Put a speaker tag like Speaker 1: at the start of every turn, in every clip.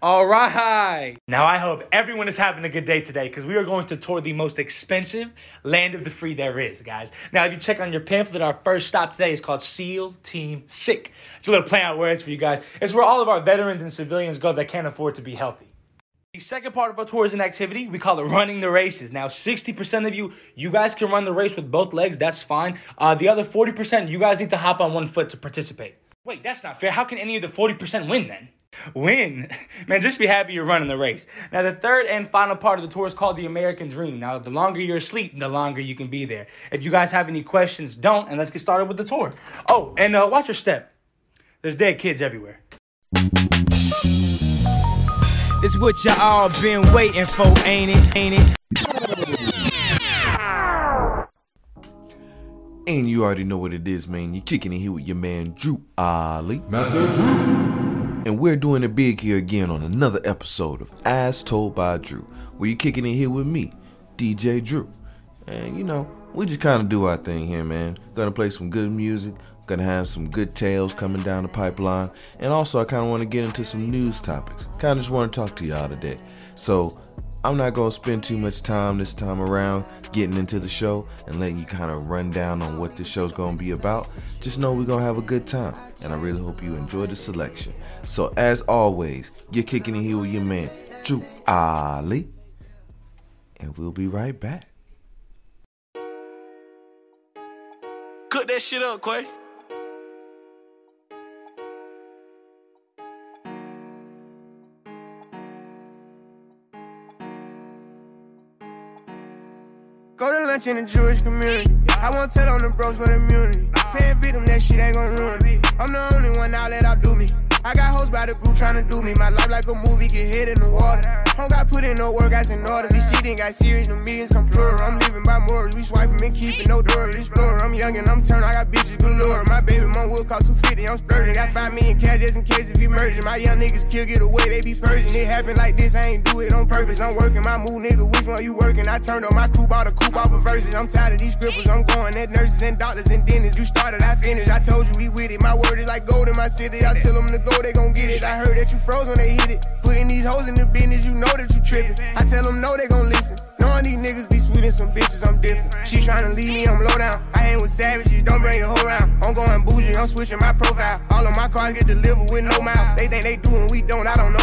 Speaker 1: All right. Now, I hope everyone is having a good day today because we are going to tour the most expensive land of the free there is, guys. Now, if you check on your pamphlet, our first stop today is called SEAL Team Sick. It's a little play out words for you guys. It's where all of our veterans and civilians go that can't afford to be healthy. The second part of our tour is an activity. We call it running the races. Now, 60% of you, you guys can run the race with both legs. That's fine. Uh, the other 40%, you guys need to hop on one foot to participate. Wait, that's not fair. How can any of the 40% win then? Win. Man, just be happy you're running the race. Now, the third and final part of the tour is called the American Dream. Now, the longer you're asleep, the longer you can be there. If you guys have any questions, don't, and let's get started with the tour. Oh, and uh, watch your step. There's dead kids everywhere.
Speaker 2: It's what you all been waiting for, ain't it? Ain't it?
Speaker 3: And you already know what it is, man. You're kicking in here with your man Drew Ali. Master Drew. And we're doing it big here again on another episode of As Told by Drew, where you're kicking in here with me, DJ Drew. And you know, we just kind of do our thing here, man. Gonna play some good music, gonna have some good tales coming down the pipeline, and also I kind of want to get into some news topics. Kind of just want to talk to y'all today. So I'm not gonna spend too much time this time around getting into the show and letting you kind of run down on what this show's gonna be about. Just know we're gonna have a good time, and I really hope you enjoy the selection. So as always, you're kicking it here with your man Drew Ali, and we'll be right back.
Speaker 4: Cook that shit up, Quay.
Speaker 5: Go to lunch in the Jewish community. I won't tell on the bros the immunity. Paying victim, that shit ain't gon' ruin me. I'm the only one now that outdo me. I got hoes by the group tryna do me. My life like a movie, get hit in the water. Don't got put in no work, I in orders. This shit ain't got serious, the millions come plural. I'm living by morals, we swiping and keeping no door. Explorer, I'm young and I'm turned, I got bitches galore. My baby mom will cost 250, I'm splurging. Got 5 million cash just in case if you merging. My young niggas kill, get away, they be purging. It happen like this, I ain't do it on purpose. I'm working my move, nigga, which one you working? I turned on my crew, bought a coupe off of verses. I'm tired of these scribbles, I'm going at nurses and doctors and dentists. You started, I finished. I told you we with it. My word is like gold in my city. I tell them to go, they gon' get it. I heard that you froze when they hit it. Putting these hoes in the business, you know that you tripping. I tell them no, they gon' listen. Knowing these niggas be sweet and some bitches, I'm different. She tryna leave me, I'm low down. I ain't with savages, don't bring your whole round. I'm going bougie, I'm switching my profile. All of my cars get delivered with no mouth. They think they do and we don't, I don't know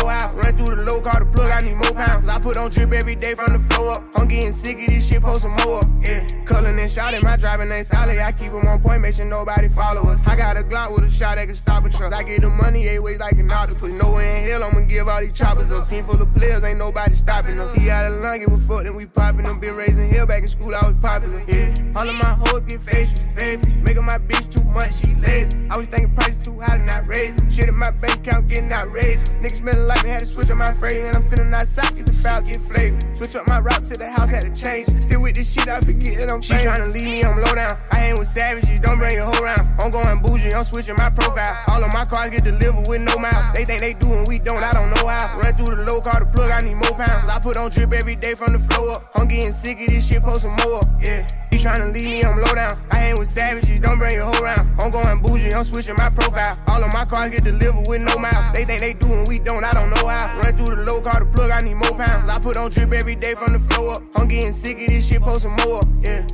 Speaker 5: put on drip every day from the floor up. I'm getting sick of this shit, post some more. Yeah, cullin' and shouting, my driving ain't solid. I keep them on point, make sure nobody follow us. I got a Glock with a shot that can stop a truck. I get the money eight ways like an octopus. Nowhere in hell, I'ma give all these choppers up. Team full of players, ain't nobody stopping us. He out of line, give a fuck, then we popping them. Been raising hell back in school, I was popular. Yeah, all of my hoes get facial, favorite. Making my bitch too much, she lazy. I was thinking prices too high and not raised. Shit in my bank account getting outrageous. Niggas smelling like me, had to switch up my phrase. And I'm sitting outside, get the get flavored. Switch up my route to the house, had to change. Still with this shit, I forget that I'm She tryna leave me, I'm low down. I hang with savages, don't bring your whole round. I'm going bougie, I'm switching my profile. All of my cars get delivered with no mouth. They think they do and we don't, I don't know how. Run through the low car to plug, I need more pounds. I put on drip every day from the floor up. I'm getting sick of this shit, post some more. Yeah. You tryna leave me, I'm low down. I hang with savages, don't bring your whole round. I'm going bougie, I'm switching my profile. All of my cars get delivered with no mouth. They think they do and we don't, I don't know how. Run through the low car to plug, I need more pounds. I put on drip every day from the flow up. I'm getting sick of this shit, post some more. Yeah.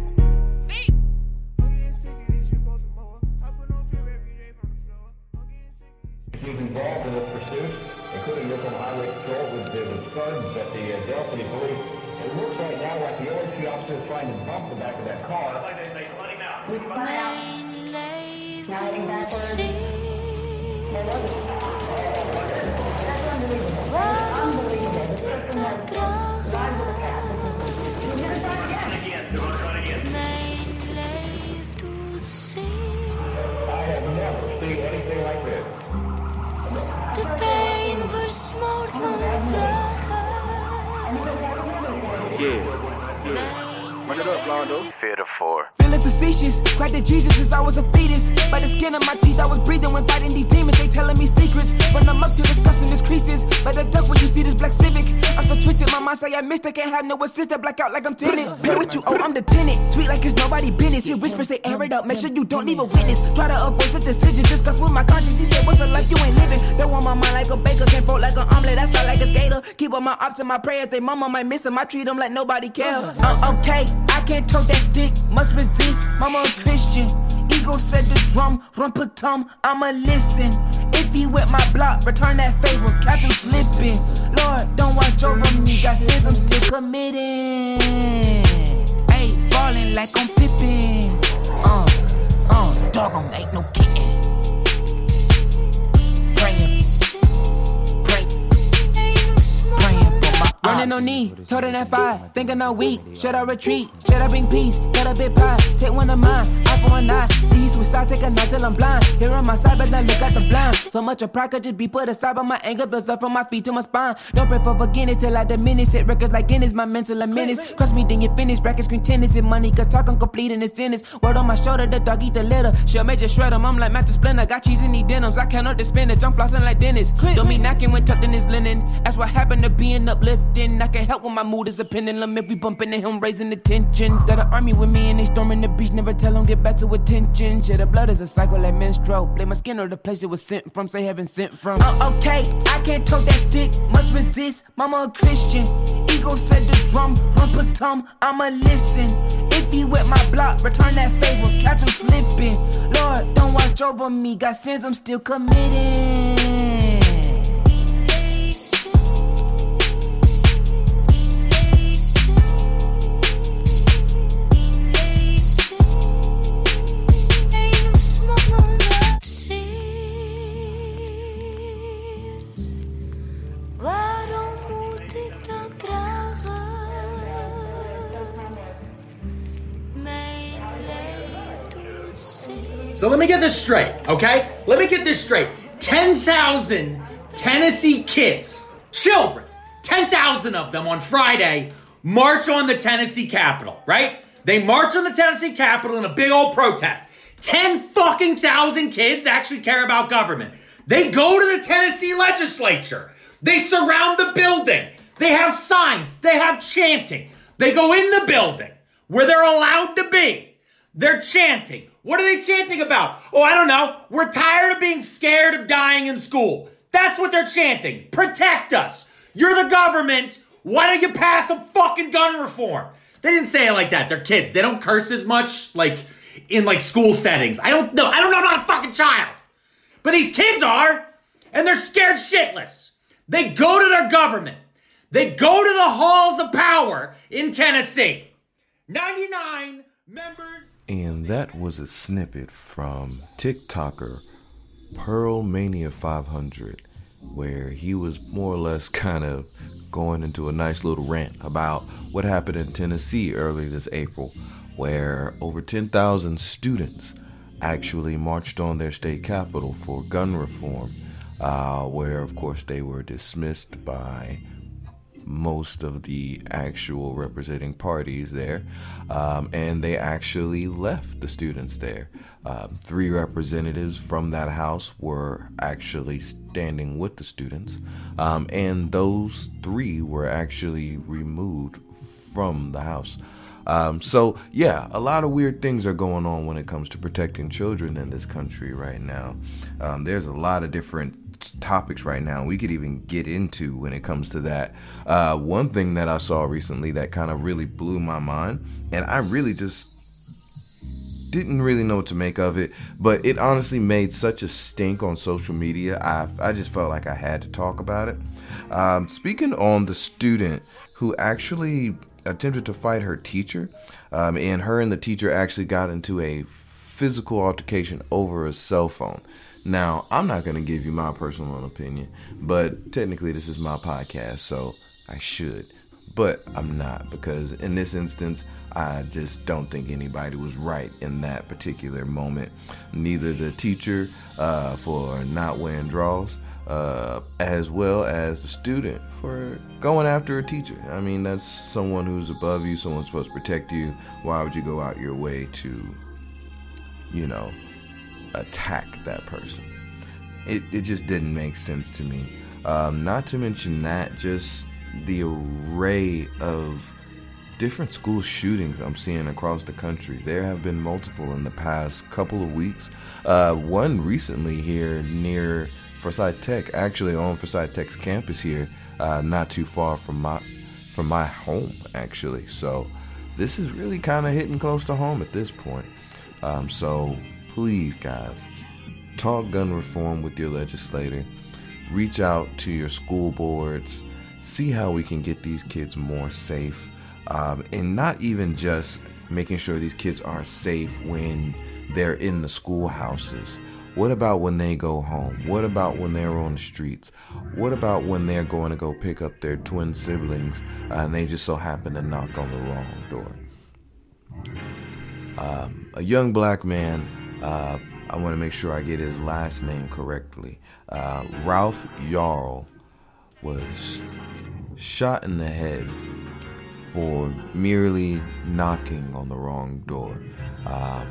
Speaker 6: It looks right now like the OC officer is trying to bump the back of that car. Like they, they let him out. He's running out. Now heading backwards. There was a- okay. That's unbelievable. That's unbelievable. The system has lives of the cat. You hear it back again? Again. They're try again. I have never seen anything like this.
Speaker 7: De pijn versmoort mijn vragen.
Speaker 4: Yeah. Run it up, Londo.
Speaker 8: Fear the four.
Speaker 2: Feeling facetious, cried to Jesus since I was a fetus. By the skin of my teeth, I was breathing when fighting these demons. They telling me secrets. When I'm up to discussing these creases. By the duck when you see this black civic. I'm so twisted, my mind say I missed. I can't have no assistant. Black out like I'm tenant. Pay with you, oh, I'm the tenant. Tweet like it's nobody business. He whispers, say air it up. Make sure you don't leave a witness. Try to avoid such decisions. Discuss with my conscience. He said, What's the life you ain't living? Though I'm on my mind like a baker. Can't fold like an omelet, I start like a skater. Keep up my ops and my prayers. They mama might miss them. I treat them like nobody care. Uh, okay, I can't talk that stick. Must resist. Mama a Christian. Ego said the drum, tum, I'ma listen. If he with my block, return that favor, catch him slipping. Lord, don't watch over me, God says I'm still committing. Hey, ballin' like I'm Pippin. Uh, uh, dog, I'm ain't no kitten. Running on knee, told her that five, thinking no weak. Should I retreat? Should I bring peace? Got a bit pie, take one of mine. I for one eye. See, he's suicide, take a night till I'm blind. Here on my side, but now look at the blind. So much of pride could just be put aside, but my anger builds up from my feet to my spine. Don't pray for forgiveness till I diminish. Hit records like Guinness, my mental a menace. Cross me, then you finish. Bracket screen tennis and money could talk, I'm complete in the sentence. Word on my shoulder, the dog eat the litter. She'll major shred 'em, I'm like Matt Splinter. Got cheese in these denims, I up the spinach. I'm flossing like Dennis. Don't mean knocking when tucked in his linen. That's what happened to being uplifting. I can help when my mood is a pendulum. If we bump into him, raising the tension. Got an army with me and they storming the beach. Never tell them get back to attention. Shit, the blood is a cycle like menstrual. Blame my skin or the place it was sent from. Say heaven sent from. Uh, okay, I can't talk that stick. Must resist. Mama a Christian. Ego said the drum, run tum. I'ma listen. If he with my block, return that favor. Catch him slipping. Lord, don't watch over me. Got sins I'm still committing.
Speaker 8: Me get this straight, okay? Let me get this straight. 10,000 Tennessee kids, children, 10,000 of them on Friday march on the Tennessee Capitol, right? They march on the Tennessee Capitol in a big old protest. 10 fucking thousand kids actually care about government. They go to the Tennessee legislature. They surround the building. They have signs. They have chanting. They go in the building where they're allowed to be. They're chanting. What are they chanting about? Oh, I don't know. We're tired of being scared of dying in school. That's what they're chanting. Protect us. You're the government. Why don't you pass a fucking gun reform? They didn't say it like that. They're kids. They don't curse as much like in like school settings. I don't know. I don't know. I'm not a fucking child. But these kids are, and they're scared shitless. They go to their government. They go to the halls of power in Tennessee. 99 members.
Speaker 3: And that was a snippet from TikToker Pearl Mania 500, where he was more or less kind of going into a nice little rant about what happened in Tennessee early this April, where over 10,000 students actually marched on their state capitol for gun reform, uh, where, of course, they were dismissed by most of the actual representing parties there, um, and they actually left the students there. Um, three representatives from that house were actually standing with the students, um, and those three were actually removed from the house. Um, so yeah, a lot of weird things are going on when it comes to protecting children in this country right now. Um, there's a lot of different topics right now we could even get into when it comes to that. Uh, one thing that I saw recently that kind of really blew my mind, and I really just didn't really know what to make of it, but it honestly made such a stink on social media. I I just felt like I had to talk about it. Um, speaking on the student who actually attempted to fight her teacher, um, and her and the teacher actually got into a physical altercation over a cell phone. Now, I'm not going to give you my personal opinion, but technically, this is my podcast, so I should. But I'm not because in this instance, I just don't think anybody was right in that particular moment. Neither the teacher uh, for not wearing draws, uh, as well as the student for going after a teacher. I mean, that's someone who's above you, someone's supposed to protect you. Why would you go out your way to, you know, attack that person? It, it just didn't make sense to me. Um, not to mention that, just the array of different school shootings I'm seeing across the country. There have been multiple in the past couple of weeks. Uh, one recently here near Forsyth Tech, actually on Forsyth Tech's campus here, uh, not too far from my from my home, actually. So this is really kind of hitting close to home at this point. Um, so please, guys, talk gun reform with your legislator. Reach out to your school boards. See how we can get these kids more safe. Um, and not even just making sure these kids are safe when they're in the schoolhouses. What about when they go home? What about when they're on the streets? What about when they're going to go pick up their twin siblings uh, and they just so happen to knock on the wrong door? Um, a young black man, uh, I want to make sure I get his last name correctly. Uh, Ralph Yarl was shot in the head for merely knocking on the wrong door. Um,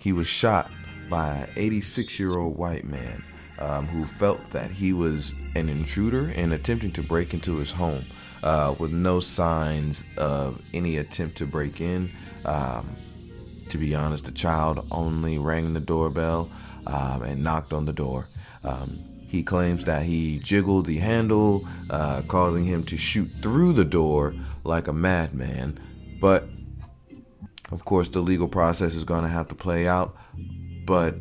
Speaker 3: he was shot by an 86 year old white man um, who felt that he was an intruder and attempting to break into his home uh, with no signs of any attempt to break in. Um, to be honest, the child only rang the doorbell um, and knocked on the door. Um, he claims that he jiggled the handle, uh, causing him to shoot through the door like a madman. But of course, the legal process is going to have to play out. But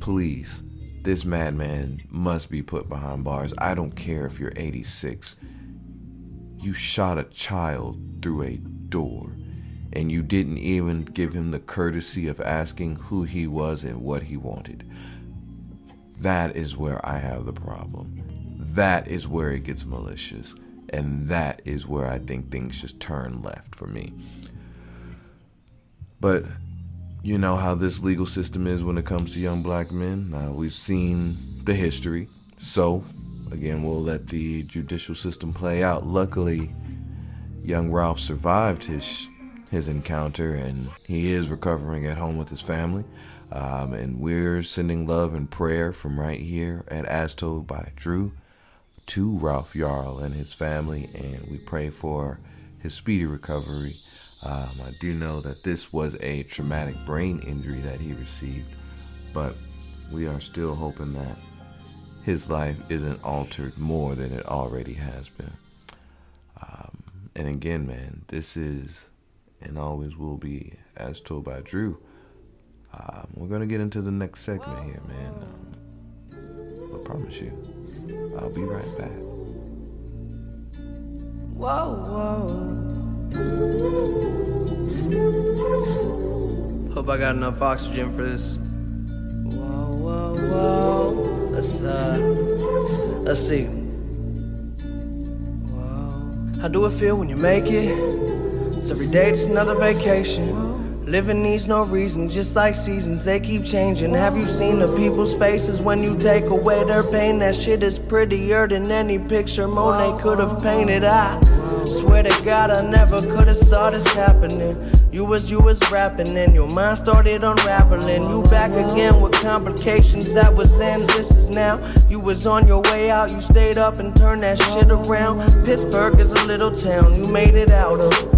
Speaker 3: please, this madman must be put behind bars. I don't care if you're 86. You shot a child through a door, and you didn't even give him the courtesy of asking who he was and what he wanted. That is where I have the problem. That is where it gets malicious. And that is where I think things just turn left for me. But you know how this legal system is when it comes to young black men. Uh, we've seen the history. So, again, we'll let the judicial system play out. Luckily, young Ralph survived his his encounter and he is recovering at home with his family. Um, and we're sending love and prayer from right here at As Told by Drew to Ralph Yarl and his family, and we pray for his speedy recovery. Um, I do know that this was a traumatic brain injury that he received, but we are still hoping that his life isn't altered more than it already has been. Um, and again, man, this is and always will be as told by Drew. Um, we're gonna get into the next segment here, man. Um, I promise you, I'll be right back.
Speaker 9: Whoa, whoa. Hope I got enough oxygen for this. Whoa, whoa, whoa. Let's uh, let's see. Whoa. How do it feel when you make it? It's every day just another vacation. Living needs no reason, just like seasons, they keep changing. Have you seen the people's faces when you take away their pain? That shit is prettier than any picture Monet could have painted. I swear to God, I never could have saw this happening. You was you was rapping and your mind started unraveling. You back again with complications that was in. This is now. You was on your way out. You stayed up and turned that shit around. Pittsburgh is a little town you made it out of.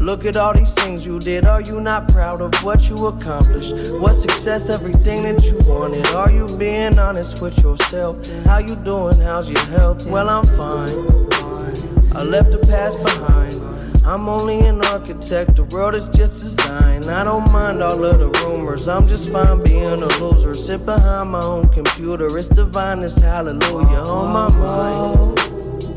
Speaker 9: Look at all these things you did. Are you not proud of what you accomplished? What success, everything that you wanted? Are you being honest with yourself? How you doing? How's your health? Well, I'm fine. I left the past behind. I'm only an architect, the world is just design. I don't mind all of the rumors, I'm just fine being a loser. Sit behind my own computer, it's divine, it's hallelujah on my mind.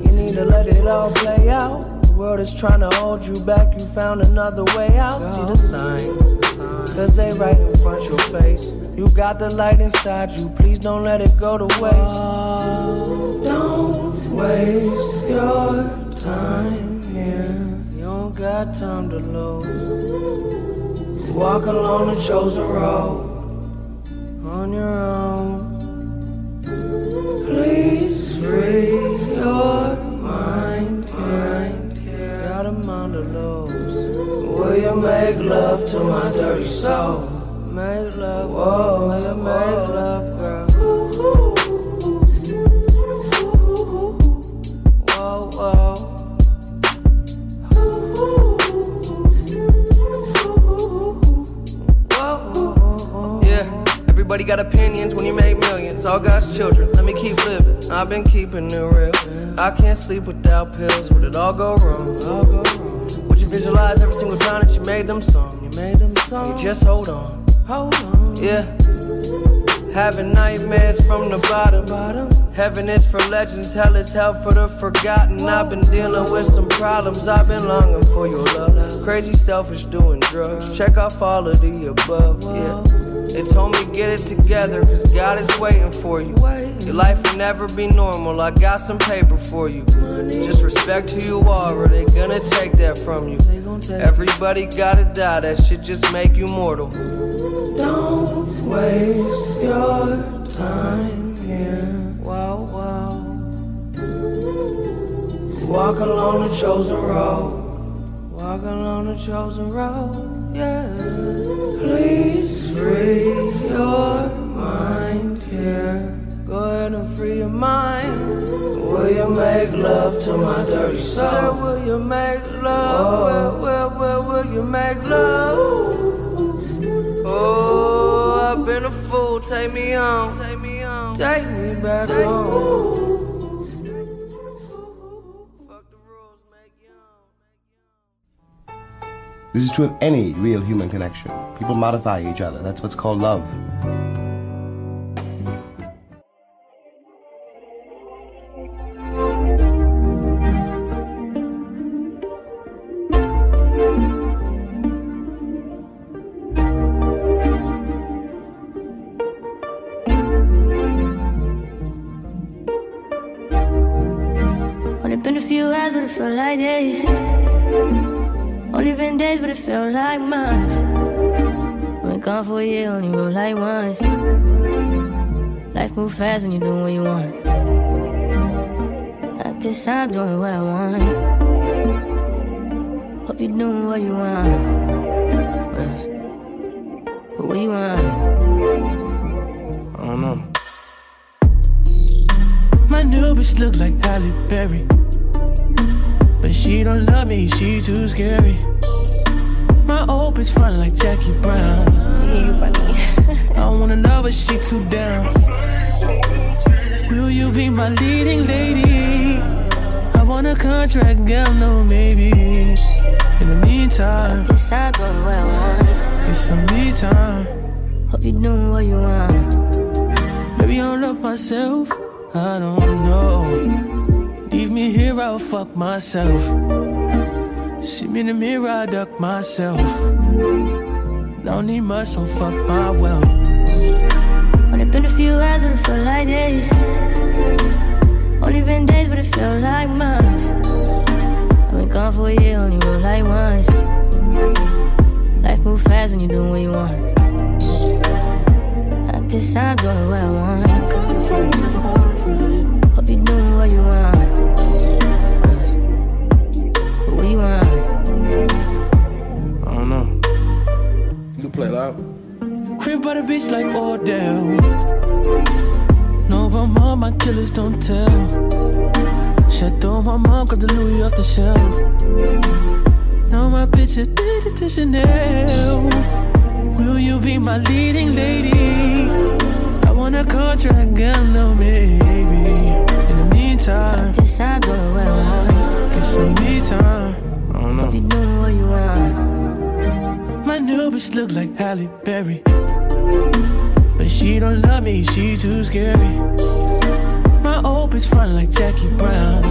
Speaker 9: You need to let it all play out. World is trying to hold you back, you found another way out. See the signs, cause they right in front your face. You got the light inside you, please don't let it go to waste. Don't waste your time here. You don't got time to lose. Walk along the chosen road on your own. Please free your Will you make love to my dirty soul? Make love, oh, whoa, will you make love, girl? Whoa, whoa. Yeah, everybody got opinions when you make millions. All God's children. Let me keep living. I've been keeping it real. I can't sleep without pills. Would it all go wrong? Would you visualize every single time that you made them song? You made them song. You just hold on. Hold on. Yeah. Having nightmares from the bottom. Heaven is for legends, hell is hell for the forgotten. I've been dealing with some problems, I've been longing for your love. Crazy, selfish, doing drugs. Check off all of the above, yeah. They told me get it together, cause God is waiting for you. Your life will never be normal, I got some paper for you. Just respect who you are, or they gonna take that from you. Everybody gotta die, that shit just make you mortal. Don't waste your time here. Wow, wow. Walk along the chosen road. Walk along the chosen road. Yeah. Please free your mind here. Go ahead and free your mind. Will you make love to my dirty soul? Will you make love? Will, will, will, will you make love? Oh, I've been a fool. Take me home. Take me home. Take me back home.
Speaker 10: This is true of any real human connection. People modify each other. That's what's called love.
Speaker 7: But like days. Only been days, but it felt like months. Been gone for a year, only roll like once. Life move fast when you're doing what you want. I guess I'm doing what I want. Hope you're doing what you want. What else? But what you want?
Speaker 11: I don't know. My new bitch look like Halle Berry. But she don't love me, she too scary. My old bitch front like Jackie Brown. You funny. I wanna love her, she too down. Will you be my leading lady? I want a contract, girl, no maybe. In the meantime,
Speaker 7: Guess I'm doing what I want.
Speaker 11: get some me time.
Speaker 7: Hope you're doing what you want.
Speaker 11: Maybe I'll love myself. I don't know. Me here, I'll fuck myself. See me in the mirror, I duck myself. Don't need much, so fuck my wealth.
Speaker 7: Only been a few hours, but it felt like days. Only been days, but it felt like months. I've been gone for a year, only roll like once. Life move fast when you're doing what you want. I guess I'm doing what I want. Hope you're doing what you want.
Speaker 12: Can play loud.
Speaker 11: Crib by the beach like Odell. No, but mom, my killers don't tell. Chateau, my mom got the Louis off the shelf. Now my bitch addicted to Chanel. Will you be my leading lady? I want a contract, girl, no maybe. In the meantime,
Speaker 7: Guess I'm doing what I want.
Speaker 11: get some me time. I don't know.
Speaker 7: Hope you're doing what you want.
Speaker 11: My new bitch look like Halle Berry. But she don't love me, she too scary. My old bitch front like Jackie Brown.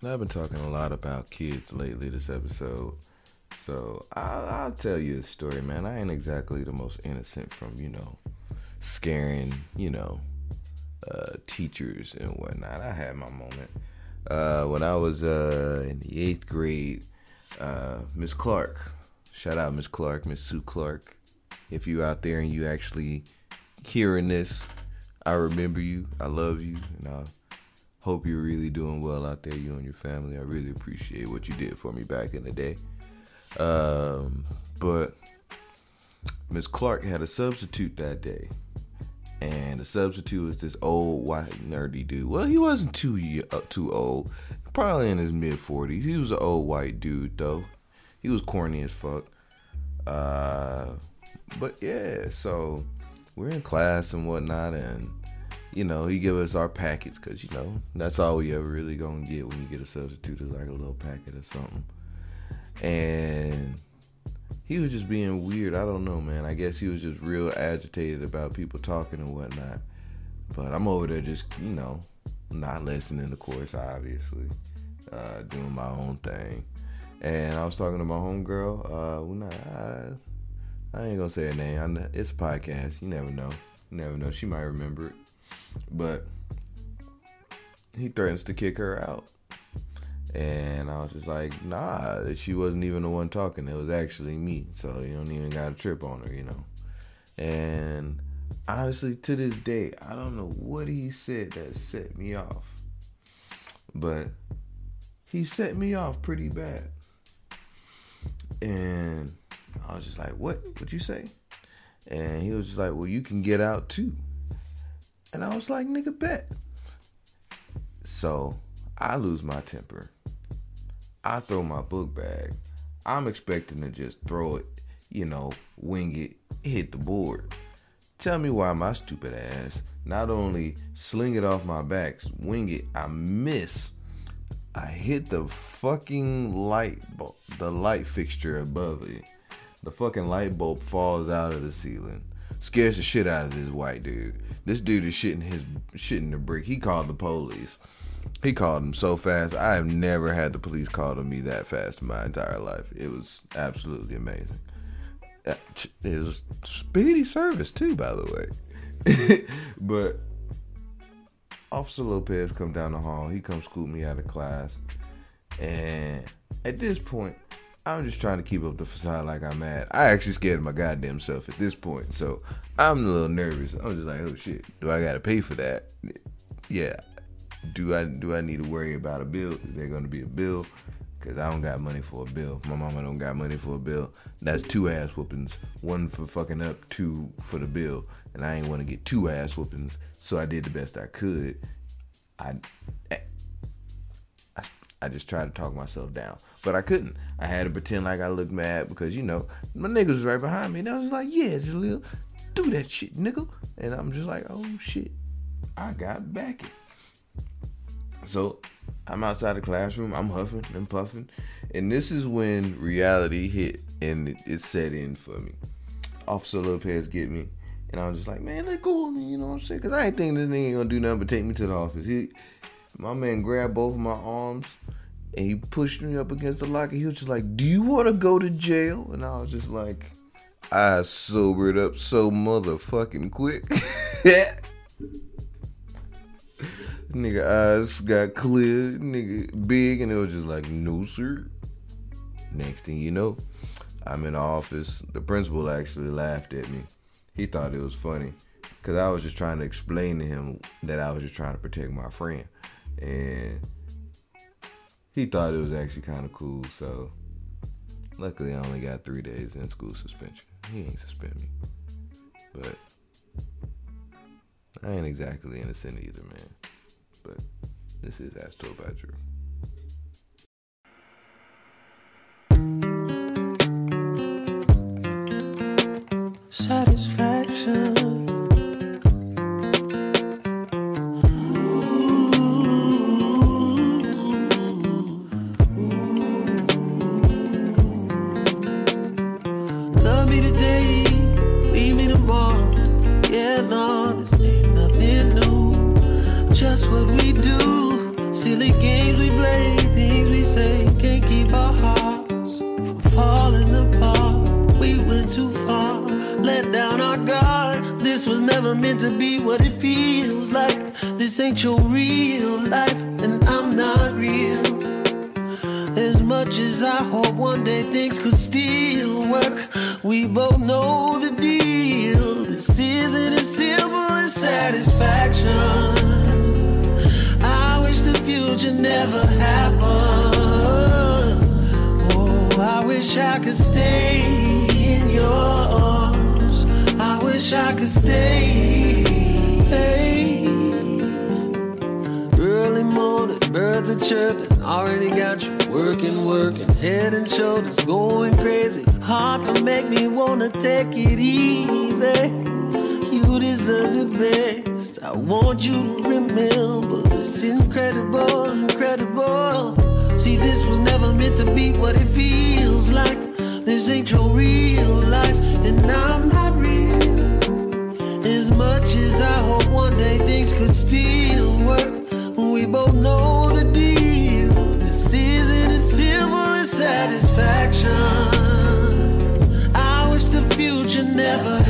Speaker 3: And I've been talking a lot about kids lately this episode. So I'll, I'll tell you a story, man. I ain't exactly the most innocent from, you know, scaring, you know, uh, teachers and whatnot. I had my moment. Uh, when I was uh, in the eighth grade, uh, Miss Clark, shout out Miss Clark, Miss Sue Clark. If you out there and you actually hearing this, I remember you. I love you, and I hope you're really doing well out there, you and your family. I really appreciate what you did for me back in the day. Um, but Miss Clark had a substitute that day, and the substitute was this old white nerdy dude. Well, he wasn't too uh, too old, probably in his mid forties. He was an old white dude though. he was corny as fuck. Uh, but yeah, so we're in class and whatnot, and you know he give us our packets because you know that's all we ever really gonna get when you get a substitute is like a little packet or something. And he was just being weird. I don't know, man. I guess he was just real agitated about people talking and whatnot. But I'm over there just, you know, not listening to course, obviously, uh, doing my own thing. And I was talking to my homegirl. Uh, not, I, I ain't gonna say her name. I it's a podcast. You never know. You never know. She might remember it. But he threatens to kick her out. And I was just like, nah, she wasn't even the one talking. It was actually me. So you don't even got a trip on her, you know. And honestly, to this day, I don't know what he said that set me off. But he set me off pretty bad. And I was just like, what? What'd you say? And he was just like, well, you can get out too. And I was like, nigga, bet. So I lose my temper. I throw my book bag. I'm expecting to just throw it, you know, wing it, hit the board. Tell me why my stupid ass not only sling it off my back, wing it, I miss. I hit the fucking light bulb, the light fixture above it. The fucking light bulb falls out of the ceiling. Scares the shit out of this white dude. This dude is shitting his shitting the brick. He called the police. He called him so fast. I have never had the police call to me that fast in my entire life. It was absolutely amazing. Uh, it was speedy service too, by the way. but Officer Lopez come down the hall. He come scoop me out of class, and at this point, I'm just trying to keep up the facade like I'm mad. I actually scared my goddamn self at this point, so I'm a little nervous. I'm just like, oh shit, do I gotta pay for that? Yeah. Do I do I need to worry about a bill? Is there gonna be a bill? Cause I don't got money for a bill. My mama don't got money for a bill. That's two ass whoopings. One for fucking up, two for the bill. And I ain't want to get two ass whoopings, so I did the best I could. I, I, I just tried to talk myself down, but I couldn't. I had to pretend like I looked mad because you know my niggas was right behind me, and I was like, "Yeah, Jaleel, do that shit, nigga." And I'm just like, "Oh shit, I got back it." So I'm outside the classroom. I'm huffing and puffing, and this is when reality hit and it, it set in for me. Officer Lopez get me, and I was just like, "Man, let go of me," you know what I'm saying? Because I ain't thinking this nigga ain't gonna do nothing but take me to the office. He, my man, grabbed both of my arms and he pushed me up against the locker. He was just like, "Do you want to go to jail?" And I was just like, I sobered up so motherfucking quick. nigga eyes got clear, nigga big, and it was just like, no sir. Next thing you know, I'm in the office. The principal actually laughed at me. He thought it was funny because I was just trying to explain to him that I was just trying to protect my friend, and he thought it was actually kind of cool. So luckily, I only got three days in school suspension. He ain't suspend me, but I ain't exactly innocent either, man but this is As Told by Drew.
Speaker 13: Satisfaction. What we do. Silly games we play, things we say. Can't keep our hearts from falling apart. We went too far, let down our guard. This was never meant to be what it feels like. This ain't your real life, and I'm not real. As much as I hope one day things could still work, we both know the deal. This isn't as simple as satisfaction. Future never happened. Oh, I wish I could stay in your arms. I wish I could stay. Early morning birds are chirping. Already got you working, working, head and shoulders going crazy. Hard to make me wanna take it easy. Deserve the best. I want you to remember it's incredible, incredible. See, this was never meant to be what it feels like. This ain't your real life, and I'm not real. As much as I hope one day things could still work, we both know the deal. This isn't as simple as satisfaction. I wish the future never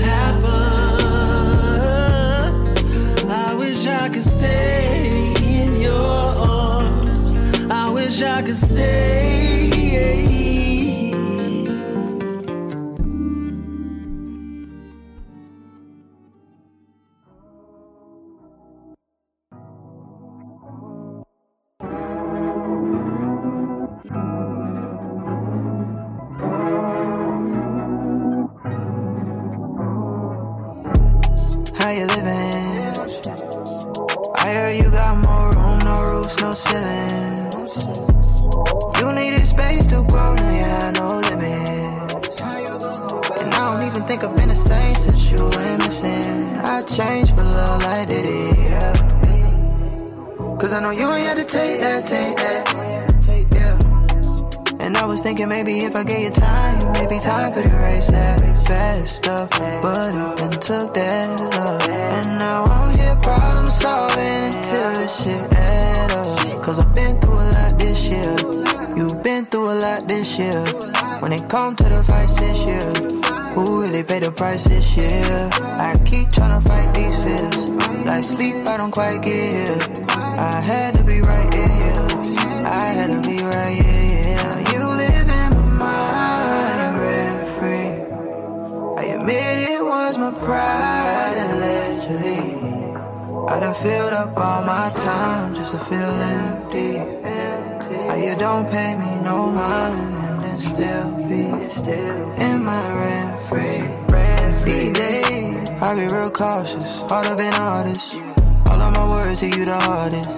Speaker 13: I could stay.
Speaker 14: Know you ain't had to take that, take that. And I was thinking maybe if I gave you time, maybe time could erase that faster. But it then took that love. And now I'm here problem solving until this shit add up. Cause I've been through a lot this year. You've been through a lot this year. When it come to the fights this year. Who really paid the price this year? I keep trying to fight these fears. Like sleep, I don't quite get here. I had to be right here. I had to be right here. You live in my mind, rent free. I admit it was my pride allegedly. I done filled up all my time just to feel empty. How you don't pay me no mind and then still be still in my rent free. I be real cautious, hard up and honest. All of my words to you the hardest,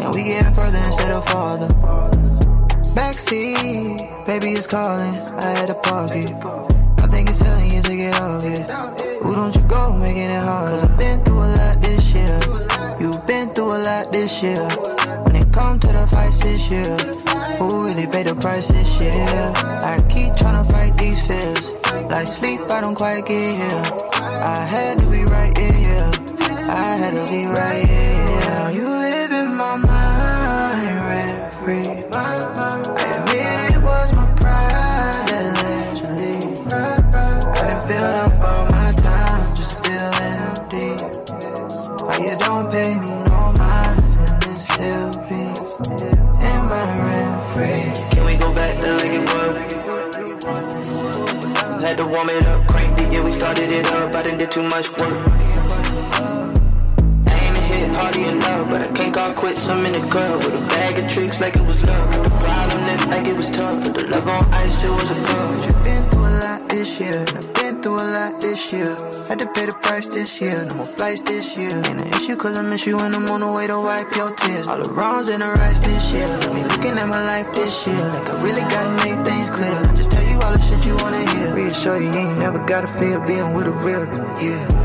Speaker 14: and we getting further instead of farther. Backseat, baby is calling. I had to park it. I think it's telling you to get off it. Who don't you go making it hard? Cause I've been through a lot this year. You've been through a lot this year. When it come to the fights this year, who really paid the price this year? I keep trying to fight these fears. Like sleep, I don't quite get here. I had to be right here. I had to be right here. You live in my mind, rent free. I admit it was my pride allegedly. I done filled up all my time just to feel empty. Why you don't pay me
Speaker 15: warm it up, cranked it, yeah, we started it up. I done did too much work. I ain't hit hardy enough, but I can't call quits. I'm in the club with a bag of tricks like it was love. Got the problem that like it was tough, but the love on ice, it was a cup.
Speaker 14: You've been through a lot this year. I've been through a lot this year. Had to pay the price this year. No more flights this year. Ain't an issue cause I miss you and I'm on the way to wipe your tears. All the wrongs and the rights this year. Me looking at my life this year. Like I really gotta make things clear. I just all the shit you wanna hear. Reassure you, you ain't never gotta feel being with a real, yeah.